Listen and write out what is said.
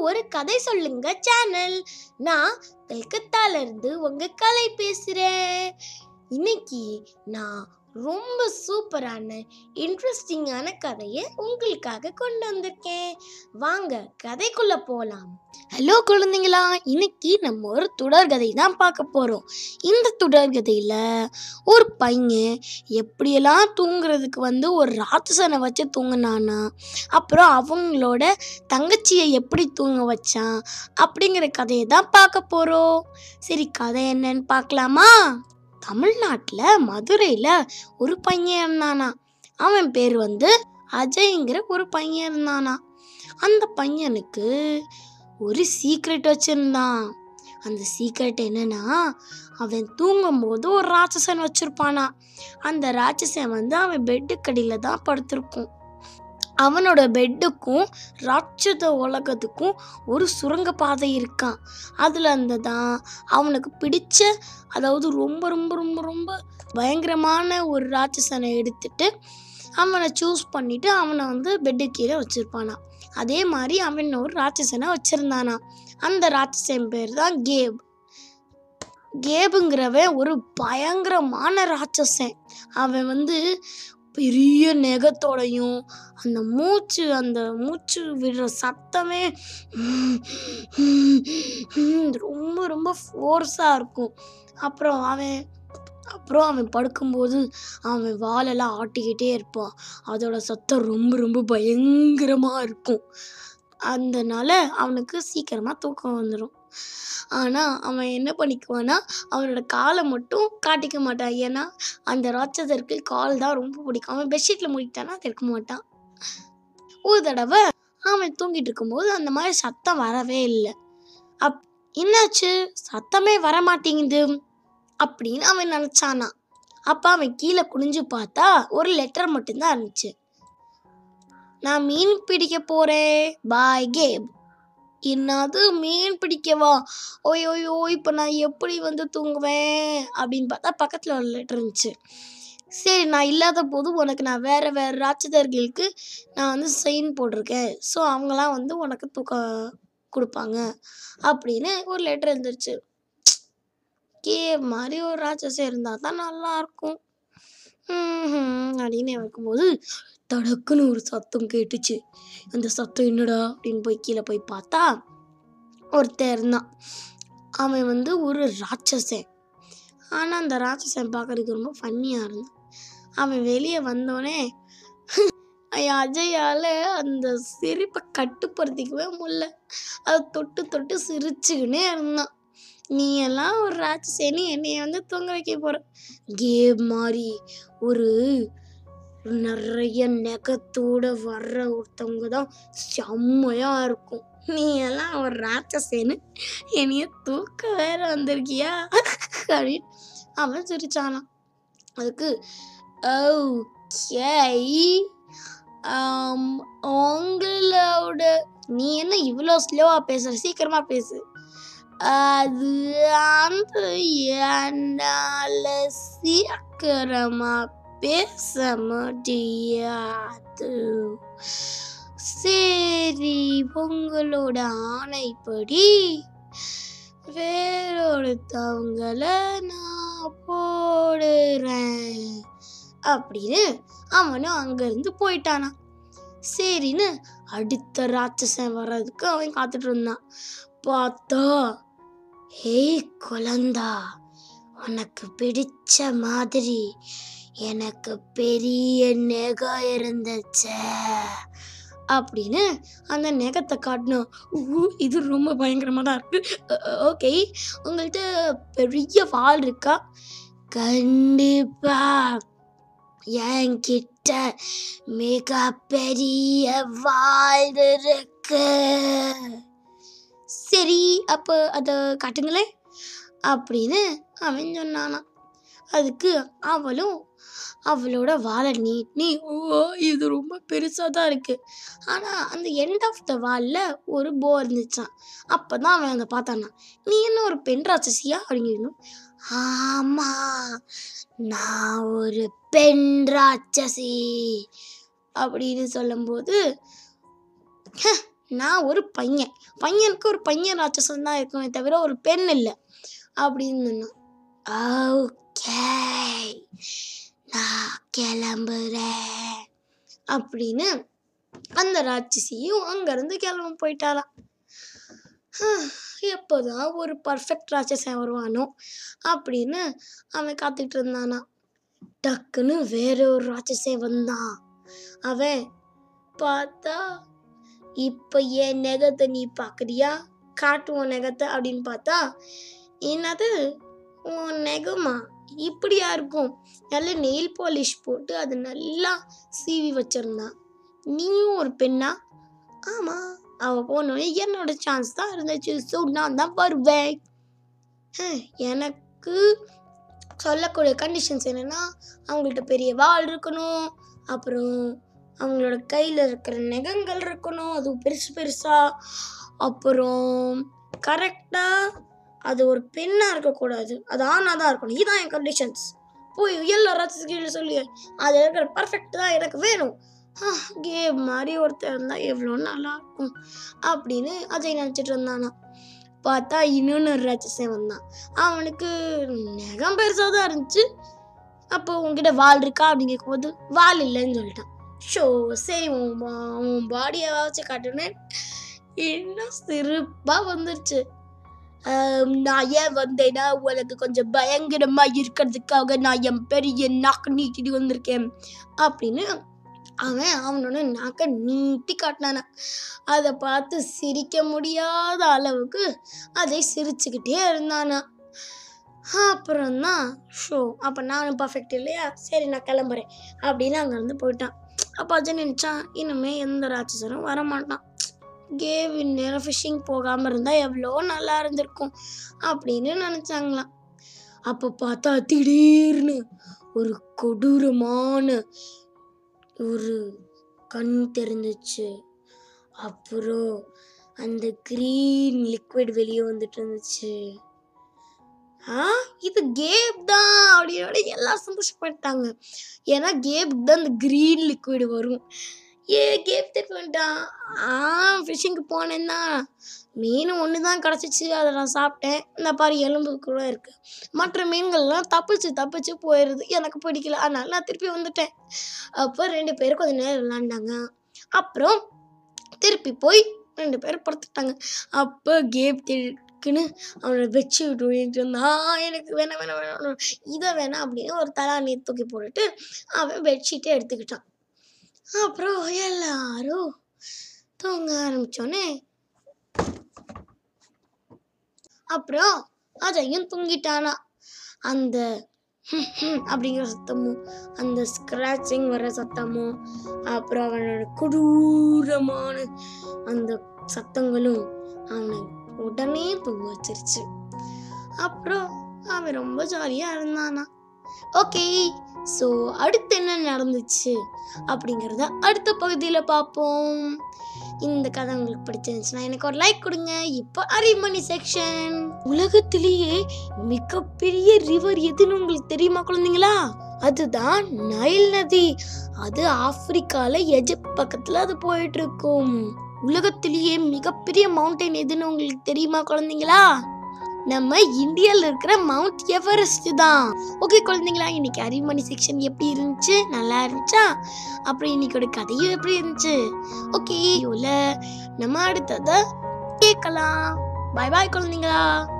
ஒரு கதை சொல்லுங்க சேனல் நான் கல்கத்தால இருந்து உங்க கலை பேசுறேன். இன்னைக்கு நான் ரொம்ப சூப்பரான இன்ட்ரெஸ்டிங்கான கதையை உங்களுக்காக கொண்டு வந்திருக்கேன். வாங்க கதைக்குள்ள போகலாம் ஹலோ குழந்தைங்களா இன்னைக்கு நம்ம ஒரு தொடர்கதை தான் பார்க்க போகிறோம் இந்த தொடர்கதையில ஒரு பையன் எப்படியெல்லாம் தூங்குறதுக்கு வந்து ஒரு ராட்சசனை வச்சு தூங்கினானா அப்புறம் அவங்களோட தங்கச்சியை எப்படி தூங்க வச்சான் அப்படிங்கிற கதையை தான் பார்க்க போகிறோம் சரி கதை என்னன்னு பார்க்கலாமா? தமிழ்நாட்டில் மதுரையில் ஒரு பையன் இருந்தானா? அவன் பேர் வந்து அஜய்ங்கிற ஒரு பையன் இருந்தானா? அந்த பையனுக்கு ஒரு சீக்ரெட் வச்சுருந்தான். அந்த சீக்ரெட் என்னன்னா அவன் தூங்கும்போது ஒரு ராட்சசன் வச்சுருப்பானா? அந்த ராட்சசன் வந்து அவன் பெட்டுக்கடியில் தான் படுத்திருக்கும். அவனோட பெட்டுக்கும் ராட்சத உலகத்துக்கும் ஒரு சுரங்கப்பாதை இருக்கான் அதில் இருந்து தான் அவனுக்கு பிடிச்ச அதாவது ரொம்ப ரொம்ப ரொம்ப ரொம்ப பயங்கரமான ஒரு ராட்சசனை எடுத்துட்டு அவனை சூஸ் பண்ணிட்டு அவனை வந்து பெட்டு கீழே வச்சுருப்பானா அதே மாதிரி அவன் ஒரு ராட்சசனை வச்சிருந்தானா அந்த ராட்சசன் பேர் தான் கேப். கேபுங்கிறவன் ஒரு பயங்கரமான ராட்சசன். அவன் வந்து பெரிய நெகத்தோடையும் அந்த மூச்சு அந்த மூச்சு விடுற சத்தமே ரொம்ப ரொம்ப ஃபோர்ஸாக இருக்கும். அப்புறம் அவன் அப்புறம் அவன் படுக்கும்போது அவன் வாலெல்லாம் ஆட்டிக்கிட்டே இருப்பான். அதோட சத்தம் ரொம்ப ரொம்ப பயங்கரமாக இருக்கும். அதனால அவனுக்கு சீக்கிரமாக தூக்கம் வந்துடும் ஆனால் அவன் என்ன பண்ணிக்குவான்னா அவனோட காலை மட்டும் காட்டிக்க மாட்டான். ஏன்னா அந்த ராட்சதருக்கு கால் தான் ரொம்ப பிடிக்கும். அவன் பெட்ஷீட்டில் மூடிட்டானா திறக்க மாட்டான். ஒரு தடவை அவன் தூங்கிட்டு இருக்கும்போது அந்த மாதிரி சத்தம் வரவே இல்லை. அப் என்னாச்சு? சத்தமே வர மாட்டேங்குது அப்படின்னு அவன் நினச்சானா. அப்போ அவன் கீழே குனிஞ்சு பார்த்தா ஒரு லெட்டர் மட்டும்தான் இருந்துச்சு. நான் மீன் பிடிக்க போறேன். பாய் கேப் என்னது மீன் பிடிக்கவா? ஓய் ஓய்யோ இப்போ நான் எப்படி வந்து தூங்குவேன்? அப்படின்னு பார்த்தா பக்கத்தில் ஒரு லெட்டர் இருந்துச்சு. சரி நான் இல்லாத போது உனக்கு நான் வேறு வேறு ராட்சதர்களுக்கு நான் வந்து சைன் போட்டிருக்கேன். ஸோ அவங்களாம் வந்து உனக்கு தூக்கம் கொடுப்பாங்க அப்படின்னு ஒரு லெட்டர் இருந்துருச்சு. கே மாதிரி ஒரு ராட்சசம் இருந்தால் தான் நல்லாயிருக்கும் அப்படின்னு வைக்கும்போது தடக்குன்னு ஒரு சத்தம் கேட்டுச்சு. அந்த சத்தம் என்னடா அப்படின்னு போய் கீழே போய் பார்த்தா ஒருத்தன் இருந்தான். அவன் வந்து ஒரு ராட்சசன். ஆனால் அந்த ராட்சசன் பார்க்கறதுக்கு ரொம்ப ஃபன்னியாக இருந்தான். அவன் வெளியே வந்தோடனே அஜயால் அந்த சிரிப்பை கட்டுப்படுத்திக்கவே முடியல. அதை தொட்டு தொட்டு சிரிச்சுக்கினே இருந்தான். நீ எல்லாம் ஒரு ராட்சசேனி என்னைய வந்து தூங்க வைக்க போற. கேம் மாதிரி ஒரு நிறைய நெகத்தோட வர்ற ஒருத்தவங்க தான் செம்மையா இருக்கும். நீ எல்லாம் ஒரு ராட்சசேனு என்னைய தூக்க வேற வந்திருக்கியா? அப்படின்னு அவன் சிரிச்சானா. அதுக்கு ஓகே உங்களோட நீ என்ன இவ்வளோ ஸ்லோவாக பேசுற? சீக்கிரமா பேசு. அது அந்த என்னால சீக்கிரமா பேச முடியாது சரி உங்களோட ஆணைப்படி வேறொருத்தவங்கள நான் போடுறேன். அப்படின்னு அவனும் அங்கேருந்து போயிட்டானா. சரின்னு அடுத்த ராட்சசன் வர்றதுக்கு அவன் காத்துட்டு இருந்தான். பார்த்தா ஏய் குழந்தா உனக்கு பிடிச்ச மாதிரி எனக்கு பெரிய நெகம் இருந்துச்சே அப்படின்னு அந்த நெகத்தை காட்டணும் ஊ, இது ரொம்ப பயங்கரமாக தான் இருக்கு ஓகே உங்கள்கிட்ட பெரிய வால் இருக்கா? கண்டிப்பா என்கிட்ட மிக பெரிய வால் இருக்கு. சரி அப்போ அதை காட்டுங்களேன் அப்படின்னு அவன் சொன்னானா அதுக்கு அவளும் அவளோட வாழை நீட்டி ஓ இது ரொம்ப பெருசாக தான் இருக்குது ஆனால் அந்த எண்ட் ஆஃப் த வாலில் ஒரு போ இருந்துச்சான் அப்போ தான் அவன் அதை பார்த்தானா நீ என்ன ஒரு பெண் ராட்சசியா? அப்படின்னு. ஆமாம் நான் ஒரு பெண் ராட்சசி அப்படின்னு சொல்லும்போது நான் ஒரு பையன். பையனுக்கு ஒரு பையன் ராட்சசன் தான் இருக்குமே தவிர ஒரு பெண் இல்லை. அப்படின்னு ஓகே. நான் கிளம்புறேன். அப்படின்னு அந்த ராட்சசியும் அங்கேருந்து கிளம்ப போயிட்டாளாம். எப்போதான் ஒரு பர்ஃபெக்ட் ராட்சசன் வருவானோ? அப்படின்னு அவன் காத்துக்கிட்டு இருந்தானா டக்குன்னு வேற ஒரு ராட்சசன் வந்தான். அவன் பார்த்தா இப்போ என் நெகத்தை நீ பார்க்குறியா காட்டுவோம் நெகத்தை அப்படின்னு பார்த்தா என்னது? உன் நெகமா? இப்படியா இருக்கும். நல்ல நெயில் பாலிஷ் போட்டு அது நல்லா சீவி வச்சிருந்தான் நீயும் ஒரு பெண்ணா? ஆமா. அவ போனோடனே என்னோட சான்ஸ் தான் இருந்துச்சு. ஸோ நான் தான் வருவேன். எனக்கு சொல்லக்கூடிய கண்டிஷன்ஸ் என்னன்னா அவங்கள்ட்ட பெரிய வால் இருக்கணும். அப்புறம் அவங்களோட கையில் இருக்கிற நெகங்கள் இருக்கணும். அது பெருசு பெருசாக அப்புறம் கரெக்டாக அது ஒரு பெண்ணாக இருக்கக்கூடாது. அது ஆணாக தான் இருக்கணும். இதுதான் என் கண்டிஷன்ஸ் போய் எல்லாராச்சும் கீழே சொல்லி. அது இருக்கிற பர்ஃபெக்ட் தான் எனக்கு வேணும். கேம் மாதிரி ஒருத்தர் இருந்தால் எவ்வளோ நல்லா இருக்கும். அப்படின்னு அஜய் நினச்சிட்டு இருந்தானா. பார்த்தா இன்னொன்று ராட்சசன் வந்தான் அவனுக்கு நெகம் பெருசாக தான் இருந்துச்சு. அப்போ உங்ககிட்ட வால் இருக்கா அப்படின்னு கேட்கும்போது வால் இல்லைன்னு சொல்லிட்டான். ஷோ சரி உன் பா- உன் பாடியை வச்சு காட்டுனேன் இன்னும் சிறப்பாக வந்துருச்சு. நான் ஏன் வந்தேன்னா உனக்கு கொஞ்சம் பயங்கரமாக இருக்கிறதுக்காக நான் என் பெரிய நாக்கு நீட்டிட்டு வந்திருக்கேன் அப்படின்னு அவன் அவனோட நாக்கை நீட்டி காட்டினான. அதை பார்த்து சிரிக்க முடியாத அளவுக்கு அதை சிரிச்சுக்கிட்டே இருந்தானா. அப்புறம் தான் ஷோ அப்போ நானும் பர்ஃபெக்ட் இல்லையா? சரி நான் கிளம்புறேன் அப்படின்னு அங்கேருந்து போயிட்டான். அப்போ அஜய் நினச்சான் இனிமே எந்த ராட்சசரும் வரமாட்டான். கேவ் இந்நேரம் ஃபிஷிங் போகாமல் இருந்தால் எவ்வளோ நல்லா இருந்திருக்கும் அப்படின்னு நினச்சாங்களாம். அப்போ பார்த்தா திடீர்னு ஒரு கொடூரமான ஒரு கண் தெரிஞ்சிச்சு. அப்புறம் அந்த க்ரீன் லிக்விட் வெளியே வந்துட்டு இருந்துச்சு. ஆ? இது கேப் தான் அப்படின்னோட எல்லாம் சந்தோஷப்பட்டாங்க. ஏன்னா கேப்புக்கு தான் இந்த க்ரீன் லிக்விட் வரும். ஏ கேப் திருப்பி வந்துட்டான் ஆ ஃபிஷிங்க்கு போனேன் தான் மீன் ஒன்று தான் கிடச்சிச்சு. அதை நான் சாப்பிட்டேன். இந்த பாரு எலும்பு கூட இருக்கு. மற்ற மீன்கள்லாம் தப்பிச்சு தப்பிச்சு போயிடுது எனக்கு பிடிக்கல. அதனால நான் திருப்பி வந்துட்டேன். அப்போ ரெண்டு பேரும் கொஞ்ச நேரம் விளாண்டாங்க அப்புறம் திருப்பி போய் ரெண்டு பேரும் படுத்துட்டாங்க. அப்போ கேப் டக்குன்னு அவனை வச்சு விட்டு ஓடிட்டு இருந்தான் எனக்கு வேணாம் வேணாம் வேணாம் இதை வேணாம் அப்படின்னு ஒரு தலாணி தூக்கி போட்டுட்டு அவன் பெட்ஷீட்டை எடுத்துக்கிட்டான். அப்புறம் எல்லாரும் தூங்க ஆரம்பிச்சோன்னே அப்புறம் அதையும் தூங்கிட்டானா. அந்த அப்படிங்கிற சத்தமும் அந்த ஸ்க்ராச்சிங் வர சத்தமும் அப்புறம் அவனோட கொடூரமான அந்த சத்தங்களும் அவனை உடனே பூ வச்சிருச்சு. அப்புறம் அவன் ரொம்ப ஜாலியாக இருந்தானா. ஓகே ஸோ அடுத்து என்ன நடந்துச்சு? அப்படிங்கிறத அடுத்த பகுதியில் பார்ப்போம். இந்த கதை உங்களுக்கு பிடிச்சிருந்துச்சுன்னா எனக்கு ஒரு லைக் கொடுங்க. இப்போ அரிமணி செக்ஷன் உலகத்திலேயே மிகப்பெரிய ரிவர் எதுன்னு உங்களுக்கு தெரியுமா குழந்தைங்களா? அதுதான் நைல் நதி. அது ஆப்பிரிக்கால எஜிப்ட் பக்கத்துல அது போயிட்டு இருக்கும். உலகத்திலேயே மிகப்பெரிய மவுண்டைன் எதுன்னு உங்களுக்கு தெரியுமா குழந்தைங்களா? நம்ம இந்தியாவில் இருக்கிற மவுண்ட் எவரெஸ்ட் தான். ஓகே குழந்தைங்களா இன்னைக்கு அறிவுமணி செக்ஷன் எப்படி இருந்துச்சு? நல்லா இருந்துச்சா? அப்புறம் இன்னைக்கோட கதையும் எப்படி இருந்துச்சு? ஓகே நம்ம அடுத்ததை கேட்கலாம். பாய் பாய் குழந்தைங்களா.